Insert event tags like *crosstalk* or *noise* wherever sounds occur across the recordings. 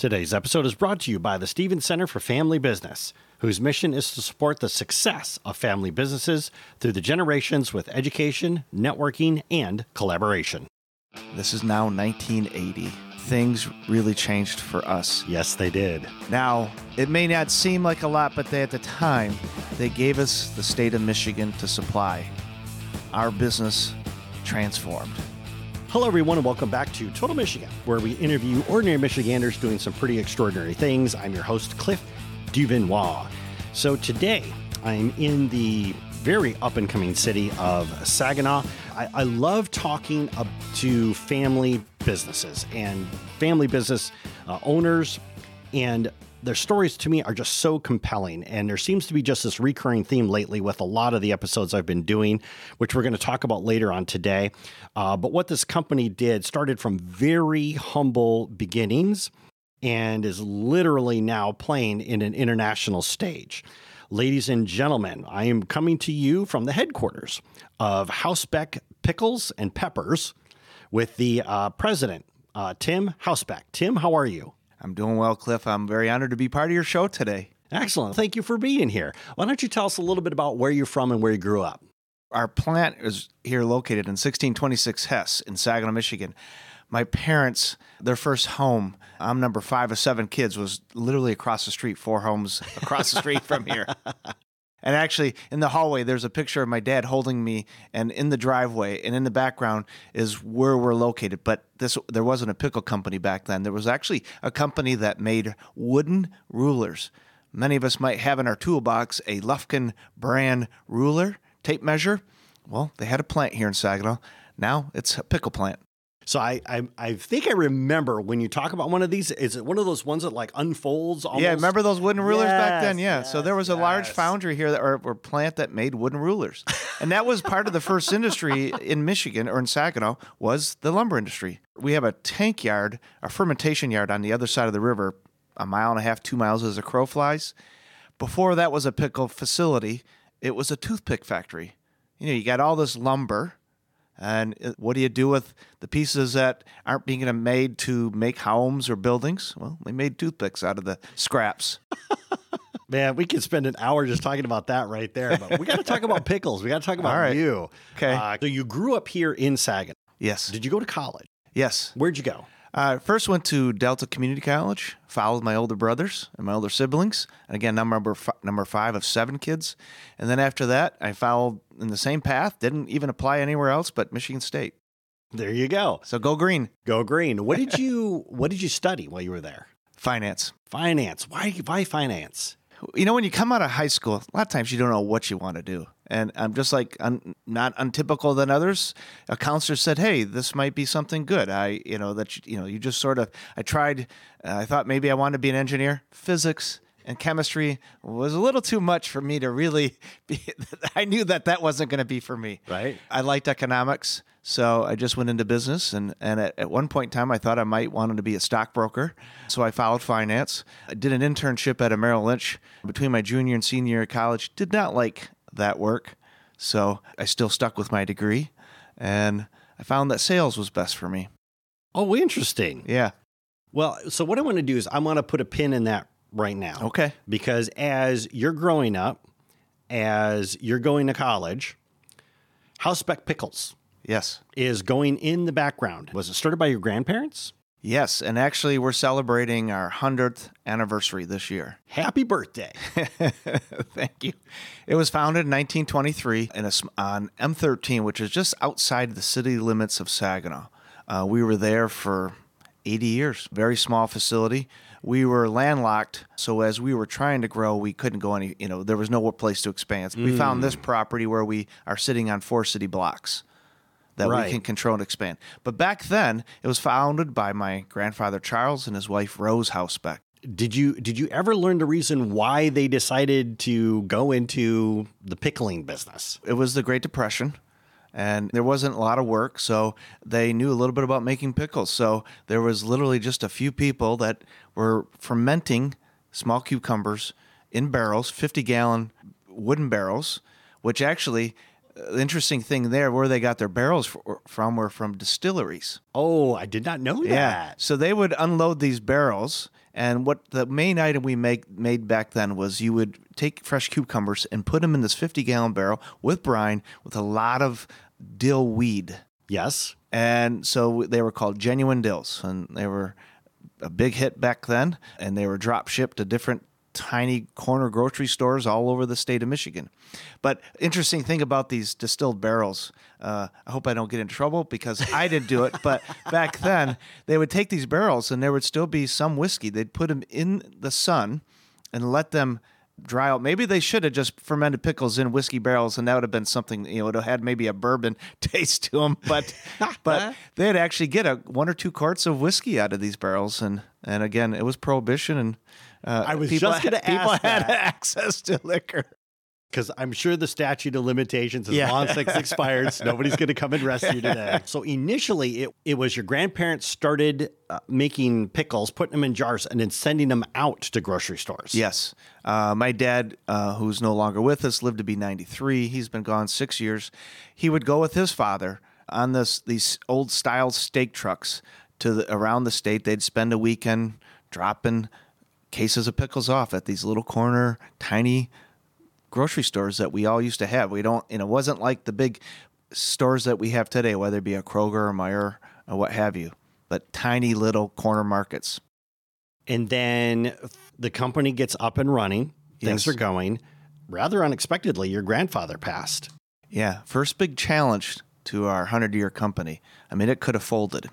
Today's episode is brought to you by the Stevens Center for Family Business, whose mission is to support the success of family businesses through the generations with education, networking, and collaboration. This is now 1980. Things really changed for us. Yes, they did. Now, it may not seem like a lot, but they, at the time, they gave us the state of Michigan to supply. Our business transformed. Hello, everyone, and welcome back to Total Michigan, where we interview ordinary Michiganders doing some pretty extraordinary things. I'm your host, Cliff Duvernois. So today, I'm in the very up and coming city of Saginaw. I, I love talking to family businesses and family business uh, owners and their stories to me are just so compelling. And there seems to be just this recurring theme lately with a lot of the episodes I've been doing, which we're going to talk about later on today. Uh, but what this company did started from very humble beginnings and is literally now playing in an international stage. Ladies and gentlemen, I am coming to you from the headquarters of Hausbeck Pickles and Peppers with the uh, president, uh, Tim Hausbeck. Tim, how are you? I'm doing well, Cliff. I'm very honored to be part of your show today. Excellent. Thank you for being here. Why don't you tell us a little bit about where you're from and where you grew up? Our plant is here located in 1626 Hess in Saginaw, Michigan. My parents, their first home, I'm number five of seven kids, was literally across the street, four homes across the street from here. *laughs* And actually, in the hallway, there's a picture of my dad holding me, and in the driveway, and in the background is where we're located. But this, there wasn't a pickle company back then. There was actually a company that made wooden rulers. Many of us might have in our toolbox a Lufkin brand ruler, tape measure. Well, they had a plant here in Saginaw. Now it's a pickle plant. So I, I I think I remember when you talk about one of these. Is it one of those ones that like unfolds? Almost? Yeah, remember those wooden rulers back then? Yeah. yes, so there was a large foundry here that, or, or plant that made wooden rulers, and that was part of the first *laughs* industry in Michigan or in Saginaw was the lumber industry. We have a tank yard, a fermentation yard on the other side of the river, a mile and a half, two miles as a crow flies. Before that was a pickle facility, it was a toothpick factory. You know, you got all this lumber. And what do you do with the pieces that aren't being made to make homes or buildings? Well, they made toothpicks out of the scraps. *laughs* Man, we could spend an hour just talking about that right there. But we got to talk about pickles. We got to talk about right. you. Okay. Uh, so you grew up here in Saginaw. Yes. Did you go to college? yes. Where'd you go? I first went to Delta Community College, followed my older brothers and my older siblings. And again, I'm number, f- number five of seven kids. And then after that, I followed in the same path, didn't even apply anywhere else but Michigan State. There you go. So go green. Go green. What did *laughs* you What did you study while you were there? Finance. Finance. Why Why finance? You know, when you come out of high school, a lot of times you don't know what you want to do. And I'm just like un, not untypical than others. A counselor said, "Hey, this might be something good." I, you know, that you, you know, you just sort of. I tried. Uh, I thought maybe I wanted to be an engineer. Physics and chemistry was a little too much for me to really *laughs* be. *laughs* I knew that that wasn't going to be for me. Right. I liked economics, so I just went into business. And, and at, at one point in time, I thought I might want to be a stockbroker. So I followed finance. I did an internship at a Merrill Lynch between my junior and senior year of college. Did not like that work. So I still stuck with my degree. And I found that sales was best for me. Oh, interesting. Yeah. Well, so what I want to do is I want to put a pin in that right now. Okay. Because as you're growing up, as you're going to college, Hausbeck Pickles Yes. is going in the background. Was it started by your grandparents? Yes. And actually, we're celebrating our 100th anniversary this year. Happy birthday. *laughs* Thank you. It was founded in 1923 in a, on M13, which is just outside the city limits of Saginaw. Uh, we were there for 80 years. Very small facility. We were landlocked, so as we were trying to grow, we couldn't go any. You know, there was no place to expand. We found this property where we are sitting on four city blocks that Right. we can control and expand. But back then, it was founded by my grandfather Charles and his wife Rose Hausbeck. did you did you ever learn the reason why they decided to go into the pickling business? it was the Great Depression, and there wasn't a lot of work, so they knew a little bit about making pickles. So there was literally just a few people that were fermenting small cucumbers in barrels, 50 gallon wooden barrels, which actually the interesting thing there, where they got their barrels for, from, were from distilleries. Oh, I did not know that. Yeah. So they would unload these barrels, and what the main item we make made back then was you would take fresh cucumbers and put them in this 50 gallon barrel with brine with a lot of dill weed. Yes. And so they were called genuine dills, and they were a big hit back then, and they were drop shipped to different tiny corner grocery stores all over the state of Michigan. But interesting thing about these distilled barrels, uh, I hope I don't get in trouble because I didn't do it. But back then, they would take these barrels and there would still be some whiskey. They'd put them in the sun and let them dry out. Maybe they should have just fermented pickles in whiskey barrels, and that would have been something. You know, it would have had maybe a bourbon *laughs* taste to them. But *laughs* but they'd actually get a one or two quarts of whiskey out of these barrels, and and again, it was prohibition, and uh, I was people just had, people ask had that. *laughs* access to liquor. Because I'm sure the statute of limitations is Yeah. long since *laughs* expired. so nobody's going to come and rescue you today. *laughs* So initially, it, it was your grandparents started uh, making pickles, putting them in jars, and then sending them out to grocery stores. Yes. Uh, my dad, uh, who's no longer with us, lived to be 93. He's been gone six years. He would go with his father on this these old style stake trucks to the, around the state. They'd spend a weekend dropping cases of pickles off at these little corner, tiny grocery stores that we all used to have. We don't, and it wasn't like the big stores that we have today, whether it be a Kroger or Meijer or what have you, but tiny little corner markets. And then the company gets up and running, things Yes. are going. Rather unexpectedly, your grandfather passed. Yeah, first big challenge to our 100 year company. I mean, it could have folded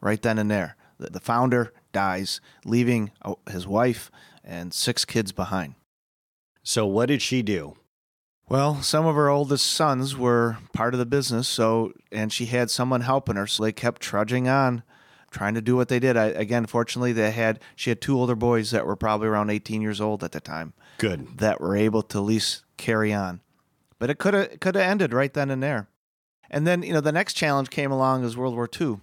right then and there. The, the founder dies, leaving his wife and six kids behind. So, what did she do? Well, some of her oldest sons were part of the business, so and she had someone helping her, so they kept trudging on, trying to do what they did. I, again, fortunately, they had she had two older boys that were probably around 18 years old at the time Good. that were able to at least carry on. But it could have could have ended right then and there. And then you know the next challenge came along is World War II.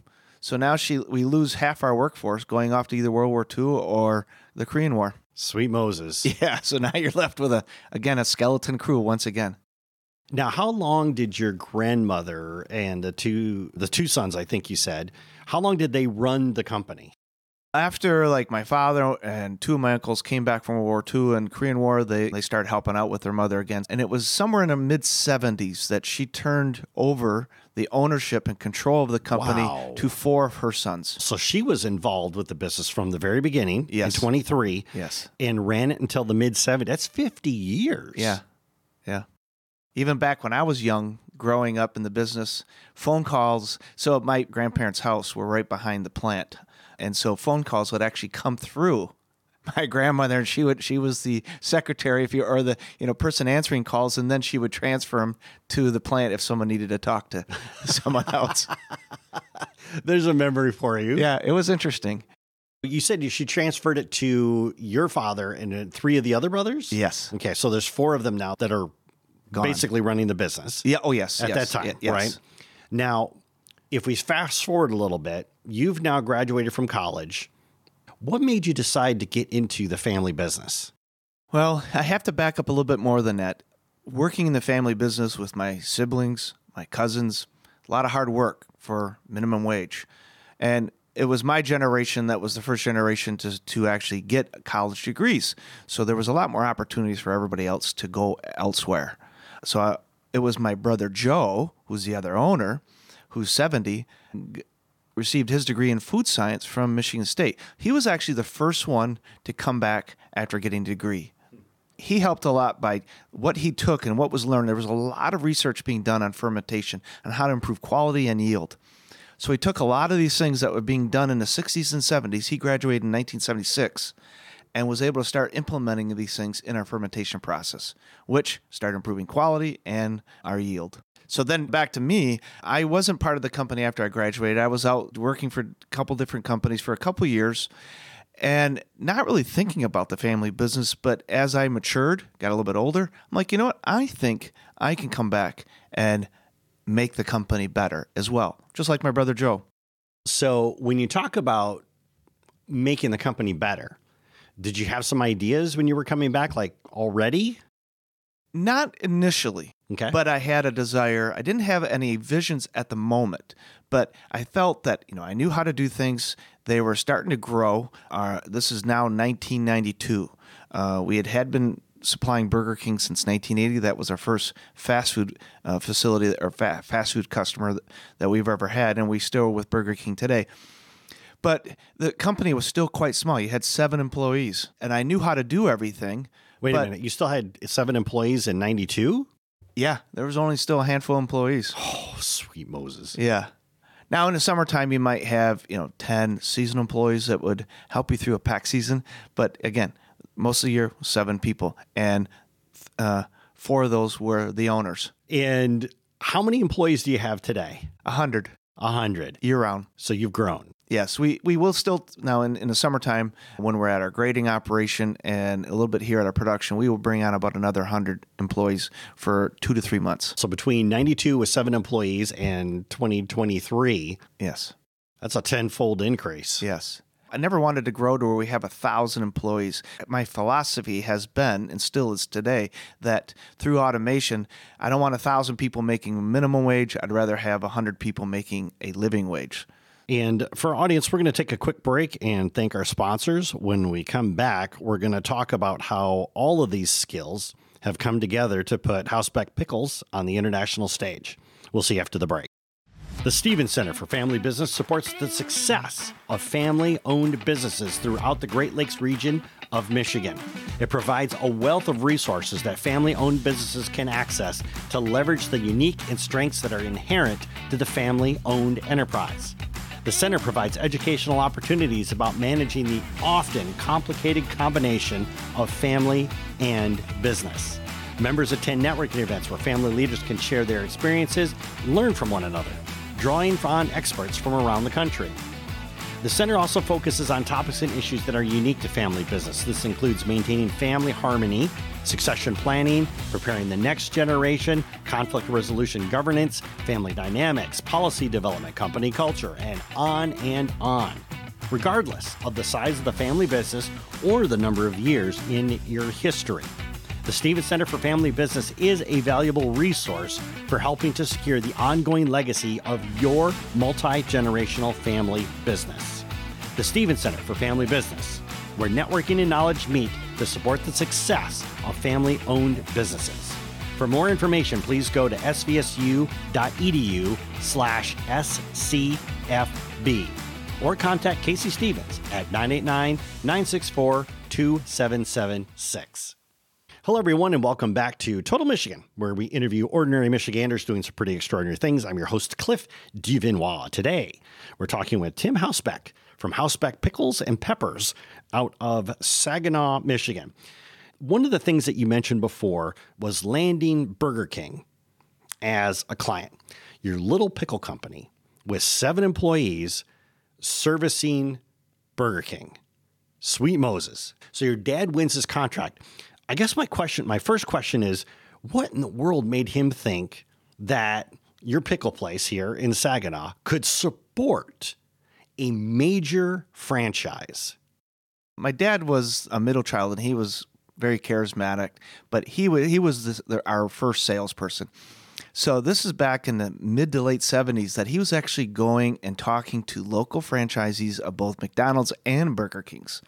So now she we lose half our workforce going off to either World War II or the Korean War. Sweet Moses. *laughs* Yeah. So now you're left with a again a skeleton crew once again. Now, how long did your grandmother and the two the two sons, I think you said, how long did they run the company? After like my father and two of my uncles came back from World War II and Korean War, they they started helping out with their mother again. And it was somewhere in the mid 70s that she turned over the ownership and control of the company Wow. to four of her sons. So she was involved with the business from the very beginning Yes. in 23 Yes. and ran it until the mid 70s. That's 50 years. Yeah. Yeah. Even back when I was young, growing up in the business, phone calls. So at my grandparents' house were right behind the plant. And so phone calls would actually come through *laughs* my grandmother and she would she was the secretary if you or the you know person answering calls and then she would transfer them to the plant if someone needed to talk to *laughs* someone else. *laughs* There's a memory for you. yeah, it was interesting. You said she transferred it to your father and three of the other brothers? Yes. Okay. So there's four of them now that are Gone. basically running the business. Yeah, oh yes. at yes, that time, ye- yes. right? Now, if we fast forward a little bit, you've now graduated from college. What made you decide to get into the family business? Well, I have to back up a little bit more than that. Working in the family business with my siblings, my cousins, a lot of hard work for minimum wage. And it was my generation that was the first generation to, to actually get college degrees. So there was a lot more opportunities for everybody else to go elsewhere. So I, it was my brother Joe, who's the other owner, who's 70, received his degree in food science from Michigan State. He was actually the first one to come back after getting a degree he helped a lot by what he took and what was learned. There was a lot of research being done on fermentation and how to improve quality and yield. So he took a lot of these things that were being done in the 60s and 70s. He graduated in 1976 and was able to start implementing these things in our fermentation process, which started improving quality and our yield. So then back to me, I wasn't part of the company after I graduated. I was out working for a couple different companies for a couple years and not really thinking about the family business. But as I matured, got a little bit older, I'm like, you know what? I think I can come back and make the company better as well, just like my brother Joe. So, when you talk about making the company better, did you have some ideas when you were coming back, like already? Not initially. Okay. But I had a desire. I didn't have any visions at the moment, but I felt that you know I knew how to do things. They were starting to grow. Uh, this is now 1992. Uh, we had had been supplying Burger King since 1980. That was our first fast food uh, facility or fa- fast food customer that, that we've ever had, and we still with Burger King today. But the company was still quite small. You had seven employees, and I knew how to do everything. Wait but- a minute. You still had seven employees in 92? Yeah, there was only still a handful of employees. Oh, sweet Moses. Yeah. Now in the summertime, you might have you know ten seasonal employees that would help you through a pack season. But again, most of the year, seven people, and uh, four of those were the owners. And how many employees do you have today? A hundred A hundred. year round. So you've grown. Yes, we, we will still now in, in the summertime when we're at our grading operation and a little bit here at our production, we will bring on about another hundred employees for two to three months. So between 92 with seven employees and 2023, Yes, that's a tenfold increase. yes. I never wanted to grow to where we have a thousand employees. My philosophy has been, and still is today, that through automation, I don't want a thousand people making minimum wage. I'd rather have a hundred people making a living wage. And for our audience, we're going to take a quick break and thank our sponsors. When we come back, we're going to talk about how all of these skills have come together to put Hausbeck Pickles on the international stage. We'll see you after the break. The Stevens Center for Family Business supports the success of family owned businesses throughout the Great Lakes region of Michigan. It provides a wealth of resources that family owned businesses can access to leverage the unique and strengths that are inherent to the family owned enterprise. The center provides educational opportunities about managing the often complicated combination of family and business. Members attend networking events where family leaders can share their experiences learn from one another, drawing on experts from around the country. The center also focuses on topics and issues that are unique to family business. This includes maintaining family harmony, succession planning, preparing the next generation, conflict resolution governance, family dynamics, policy development, company culture, and on and on. Regardless of the size of the family business or the number of years in your history. The Stevens Center for Family Business is a valuable resource for helping to secure the ongoing legacy of your multi generational family business. The Stevens Center for Family Business, where networking and knowledge meet to support the success of family owned businesses. For more information, please go to svsu.edu slash scfb or contact Casey Stevens at 989 964 2776. Hello, everyone, and welcome back to Total Michigan, where we interview ordinary Michiganders doing some pretty extraordinary things. I'm your host, Cliff Duvernois. Today, we're talking with Tim Hausbeck from Hausbeck Pickles and Peppers out of Saginaw, Michigan. One of the things that you mentioned before was landing Burger King as a client. Your little pickle company with seven employees servicing Burger King. Sweet Moses. So your dad wins his contract. I guess my question, my first question is, what in the world made him think that your pickle place here in Saginaw could support a major franchise? My dad was a middle child and he was very charismatic, but he was he was our first salesperson. So this is back in the mid to late 70s that he was actually going and talking to local franchisees of both McDonald's and Burger King's.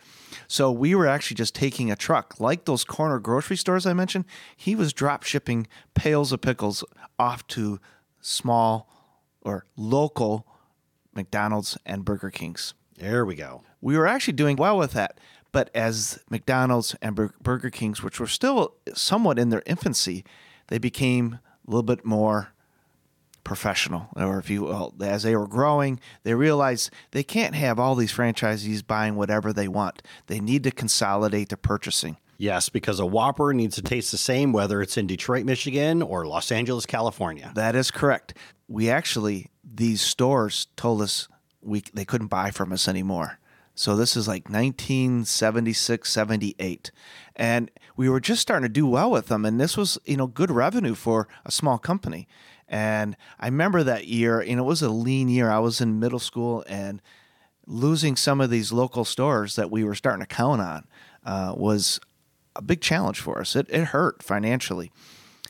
So we were actually just taking a truck, like those corner grocery stores I mentioned. He was drop shipping pails of pickles off to small or local McDonald's and Burger King's. There we go. We were actually doing well with that. But as McDonald's and Burger King's, which were still somewhat in their infancy, they became a little bit more professional, or if you will, as they were growing, they realized they can't have all these franchisees buying whatever they want. They need to consolidate their purchasing. Yes, because a Whopper needs to taste the same whether it's in Detroit, Michigan or Los Angeles, California. That is correct. We actually these stores told us we they couldn't buy from us anymore. So this is like 1976, 78. And we were just starting to do well with them and this was, you know, good revenue for a small company. And I remember that year, know, it was a lean year. I was in middle school and losing some of these local stores that we were starting to count on uh, was a big challenge for us. It, it hurt financially.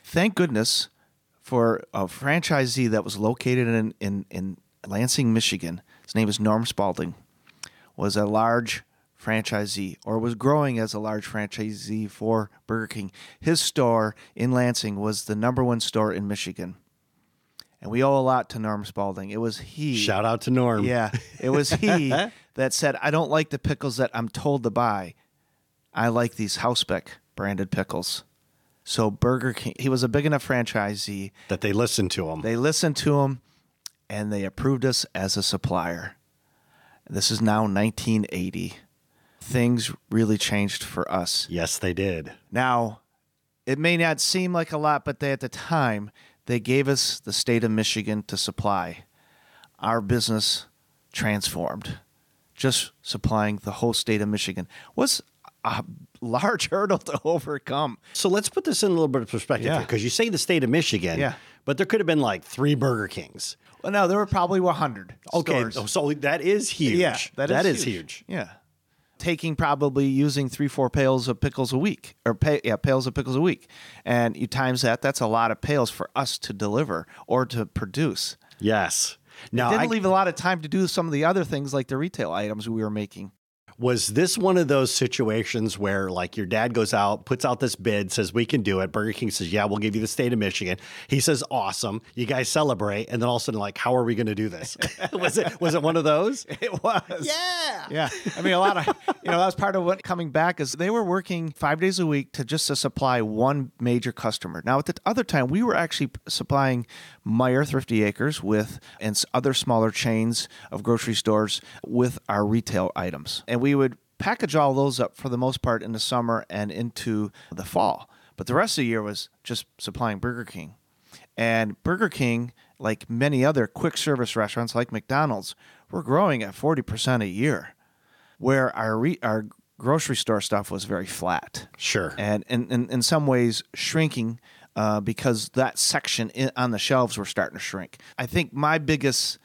Thank goodness for a franchisee that was located in, in, in Lansing, Michigan. His name is Norm Spalding. Was a large franchisee or was growing as a large franchisee for Burger King. His store in Lansing was the number one store in Michigan. And we owe a lot to Norm Spalding. It was he. Shout out to Norm. Yeah. It was he *laughs* that said, I don't like the pickles that I'm told to buy. I like these Hausbeck branded pickles. So Burger King, he was a big enough franchisee. That they listened to him. They listened to him and they approved us as a supplier. This is now 1980. Things really changed for us. yes, they did. Now, it may not seem like a lot, but they, at the time, they gave us the state of Michigan to supply. Our business transformed. Just supplying the whole state of Michigan was a large *laughs* hurdle to overcome. So let's put this in a little bit of perspective Yeah. because you say the state of Michigan, Yeah. but there could have been like three Burger Kings. Well, no, there were probably 100 Okay, stores. Oh, so that is huge. Yeah, that is, huge. Yeah. Taking probably using three, four pails of pickles a week, or pa- yeah, pails of pickles a week, and you times that. That's a lot of pails for us to deliver or to produce. Yes. Now, Didn't I, leave a lot of time to do some of the other things like the retail items we were making. Was this one of those situations where, like, your dad goes out, puts out this bid, says we can do it. Burger King says, "Yeah, we'll give you the state of Michigan." He says, "Awesome." You guys celebrate, and then all of a sudden, like, how are we going to do this? *laughs* was it was it one of those? *laughs* It was. Yeah. Yeah. I mean, a lot of, you know, that was part of what coming back is they were working five days a week to just to supply one major customer. Now, at the other time, we were actually supplying Meijer Thrifty Acres with and other smaller chains of grocery stores with our retail items. And we would package all those up for the most part in the summer and into the fall. But the rest of the year was just supplying Burger King. And Burger King, like many other quick service restaurants like McDonald's, were growing at 40% a year, where our, re- our grocery store stuff was very flat. Sure. And in some ways, shrinking uh, because that section in, on the shelves were starting to shrink. I think my biggest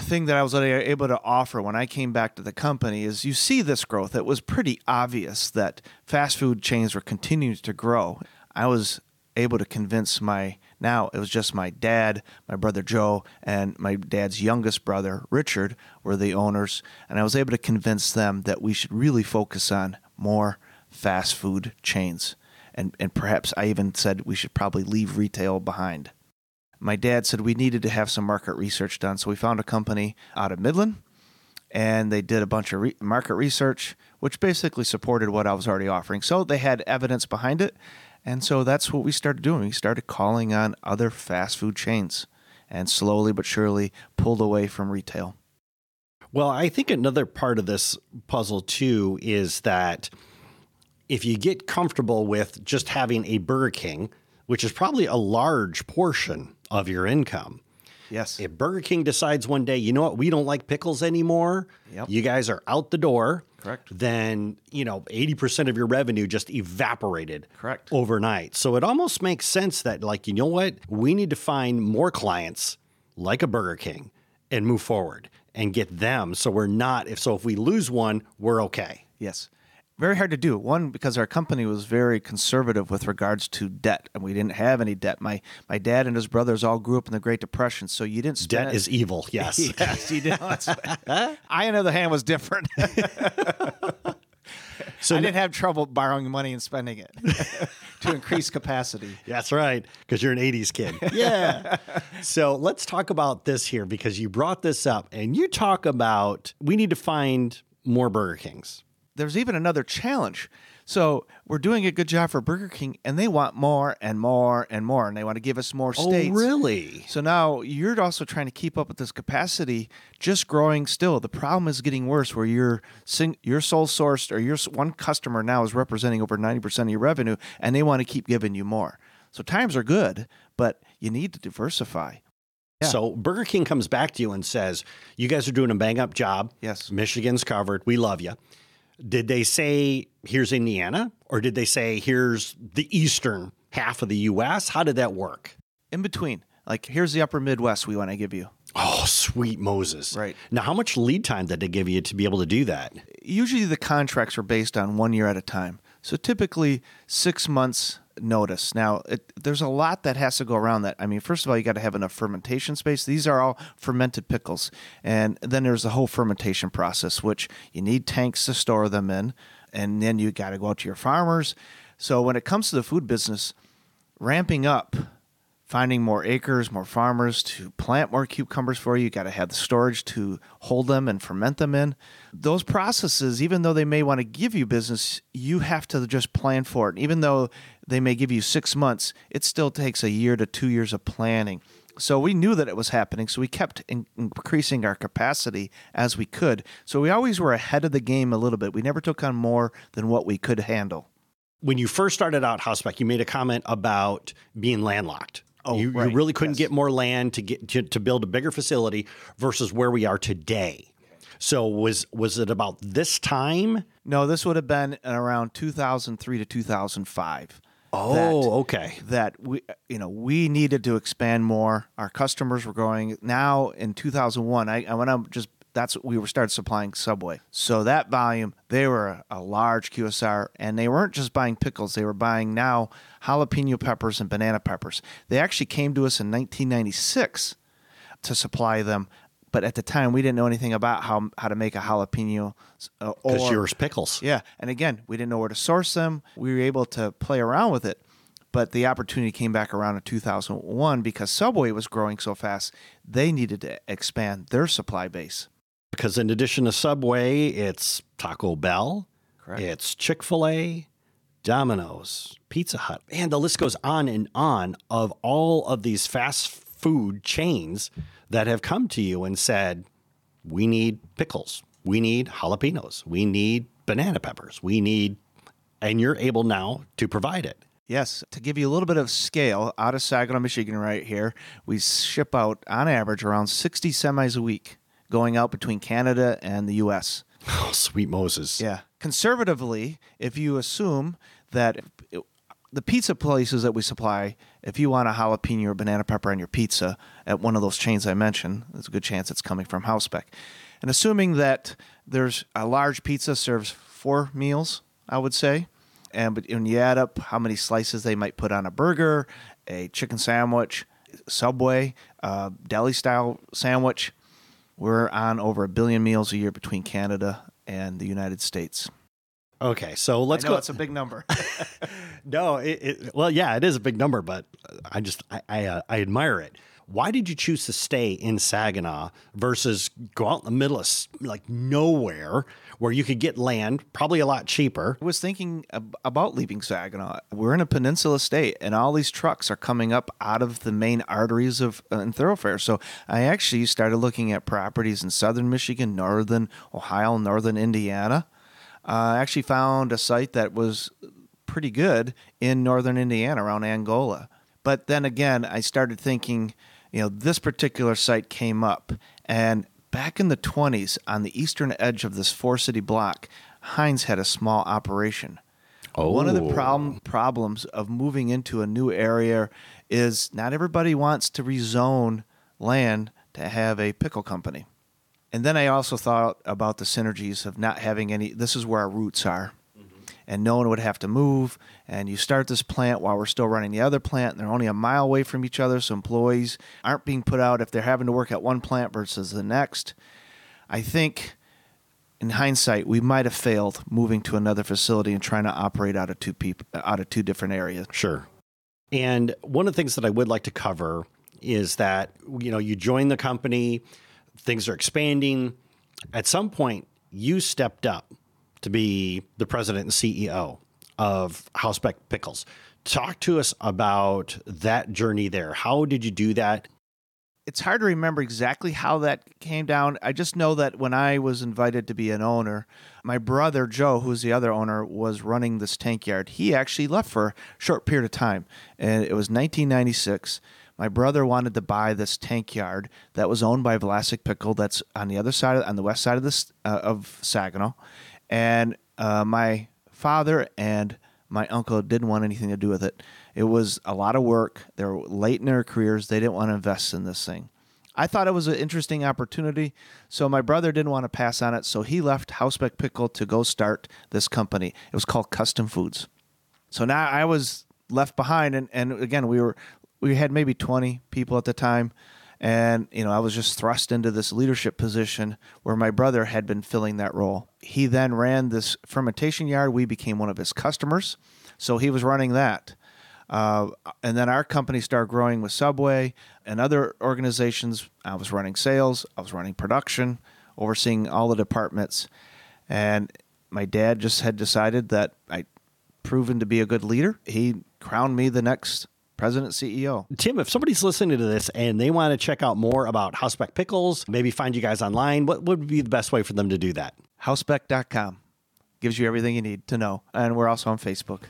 thing that I was able to offer when I came back to the company is you see this growth. It was pretty obvious that fast food chains were continuing to grow. I was able to convince my now it was just my dad, my brother Joe, and my dad's youngest brother Richard were the owners, and I was able to convince them that we should really focus on more fast food chains. And and perhaps I even said we should probably leave retail behind my dad said we needed to have some market research done. So we found a company out of Midland and they did a bunch of re- market research, which basically supported what I was already offering. So they had evidence behind it. And so that's what we started doing. We started calling on other fast food chains and slowly but surely pulled away from retail. Well, I think another part of this puzzle too is that if you get comfortable with just having a Burger King, which is probably a large portion of your income, Yes. if Burger King decides one day, you know what, we don't like pickles anymore, Yep. you guys are out the door. Correct. Then, you know, 80% of your revenue just evaporated Correct. overnight. So it almost makes sense that, like, you know what, we need to find more clients like a Burger King and move forward and get them. So we're not, if so, if we lose one, we're okay. Yes. Very hard to do. One, because our company was very conservative with regards to debt, and we didn't have any debt. My my dad and his brothers all grew up in the Great Depression, so you didn't spend Debt is evil. *laughs* Yes. yes, you did. not spend- *laughs* I, on the other hand, was different. *laughs* So I didn't have trouble borrowing money and spending it to increase capacity. That's right, because you're an 80s kid. Yeah. so let's talk about this here because you brought this up and you talk about we need to find more Burger Kings. There's even another challenge. So we're doing a good job for Burger King, and they want more and more and more, and they want to give us more oh, states. Oh, really? So now you're also trying to keep up with this capacity, just growing still. The problem is getting worse, where you're sing, you're sole sourced, or your one customer now is representing over ninety percent of your revenue, and they want to keep giving you more. So times are good, but you need to diversify. Yeah. So Burger King comes back to you and says, "You guys are doing a bang up job. Yes. Michigan's covered. We love you." Did they say here's Indiana, or did they say here's the eastern half of the U.S.? How did that work? In between, like here's the Upper Midwest we want to give you. Oh, sweet Moses! Right. now, how much lead time did they give you to be able to do that? Usually the contracts are based on one year at a time. So typically six months notice. Now, it, there's a lot that has to go around that. I mean, first of all, you got to have enough fermentation space. These are all fermented pickles. And then there's the whole fermentation process, which you need tanks to store them in. And then you got to go out to your farmers. So when it comes to the food business, ramping up finding more acres, more farmers to plant more cucumbers for you. You got to have the storage to hold them and ferment them in. Those processes, even though they may want to give you business, you have to just plan for it. Even though they may give you six months, it still takes a year to two years of planning. So we knew that it was happening, so we kept in- increasing our capacity as we could. So we always were ahead of the game a little bit. We never took on more than what we could handle. When you first started out Hausbeck, you made a comment about being landlocked. Oh, you, right. you really couldn't Yes. get more land to get to, to build a bigger facility versus where we are today. So was was it about this time? No, this would have been around 2003 to 2005. Oh, that- okay. that we you know we needed to expand more our customers were growing now in 2001 i, I went up just that's what we were started supplying subway so that volume they were a, large qsr and they weren't just buying pickles they were buying now jalapeno peppers and banana peppers they actually came to us in 1996 to supply them but at the time we didn't know anything about how how to make a jalapeno uh, Because or yours pickles. yeah, and again, we didn't know where to source them. We were able to play around with it, but the opportunity came back around in 2001 because Subway was growing so fast. They needed to expand their supply base. Because in addition to Subway, it's Taco Bell, Correct. it's Chick Fil A, Domino's, Pizza Hut, and the list goes on and on of all of these fast food chains that have come to you and said, "We need pickles, we need jalapenos, we need banana peppers, we need," and you're able now to provide it. Yes, to give you a little bit of scale, out of Saginaw, Michigan, right here, we ship out on average around 60 semis a week going out between Canada and the U.S. *laughs* Oh, sweet Moses! Yeah. Conservatively, if you assume that it- the pizza places that we supply, if you want a jalapeno or banana pepper on your pizza at one of those chains I mentioned, there's a good chance it's coming from Hausbeck. And assuming that there's a large pizza serves four meals, I would say, and but when you add up how many slices they might put on a burger, a chicken sandwich, Subway, uh, deli style sandwich, we're on over a billion meals a year between Canada and the United States. Okay, so let's go. it's a big number. *laughs* *laughs* No, it, it, well, yeah, it is a big number, but I just I I, uh, I admire it. Why did you choose to stay in Saginaw versus go out in the middle of like nowhere where you could get land, probably a lot cheaper? I was thinking ab- about leaving Saginaw. We're in a peninsula state, and all these trucks are coming up out of the main arteries of uh, and thoroughfares. So I actually started looking at properties in southern Michigan, northern Ohio, northern Indiana. Uh, I actually found a site that was pretty good in northern Indiana around Angola. But then again, I started thinking, you know, this particular site came up, and back in the 20s, on the eastern edge of this four city block, Heinz had a small operation. Oh. One of the Oh. problem problems of moving into a new area is not everybody wants to rezone land to have a pickle company. And then I also thought about the synergies of not having any. This is where our roots are, and no one would have to move. And you start this plant while we're still running the other plant, and they're only a mile away from each other, so employees aren't being put out if they're having to work at one plant versus the next. I think, in hindsight, we might have failed moving to another facility and trying to operate out of two people out of two different areas. Sure. And one of the things that I would like to cover is that you know you join the company, things are expanding. At some point, you stepped up to be the president and CEO of Hausbeck Pickles. Talk to us about that journey there. How did you do that? it's hard to remember exactly how that came down. I just know that when I was invited to be an owner, my brother Joe, who's the other owner, was running this tank yard. He actually left for a short period of time, and it was 1996. My brother wanted to buy this tank yard that was owned by Vlasic Pickle. That's on the other side, on the west side of this uh, of Saginaw, and uh, my father and my uncle didn't want anything to do with it. It was a lot of work. They were late in their careers. They didn't want to invest in this thing. I thought it was an interesting opportunity, so my brother didn't want to pass on it. So he left Hausbeck Pickle to go start this company. It was called Custom Foods. So now I was left behind. And, and again, we were we had maybe 20 people at the time. And, you know, I was just thrust into this leadership position where my brother had been filling that role. He then ran this fermentation yard. We became one of his customers. So he was running that. Uh, and then our company started growing with Subway and other organizations. I was running sales, I was running production, overseeing all the departments. And my dad just had decided that I proven to be a good leader. He crowned me the next president CEO. Tim, if somebody's listening to this and they want to check out more about Hausbeck Pickles, maybe find you guys online, what would be the best way for them to do that? Hausbeck.com gives you everything you need to know. And we're also on Facebook.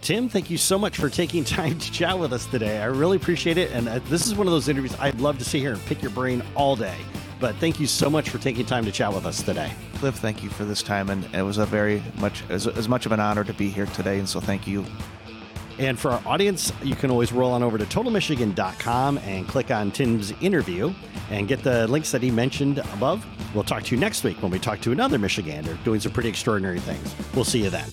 Tim, thank you so much for taking *laughs* time to chat with us today. I really appreciate it. And uh, this is one of those interviews I'd love to sit here and pick your brain all day. But thank you so much for taking time to chat with us today. Cliff, thank you for this time. And it was a very much, as, as much of an honor to be here today. And so thank you. And for our audience, you can always roll on over to totalmichigan.com and click on Tim's interview and get the links that he mentioned above. We'll talk to you next week when we talk to another Michigander doing some pretty extraordinary things. We'll see you then.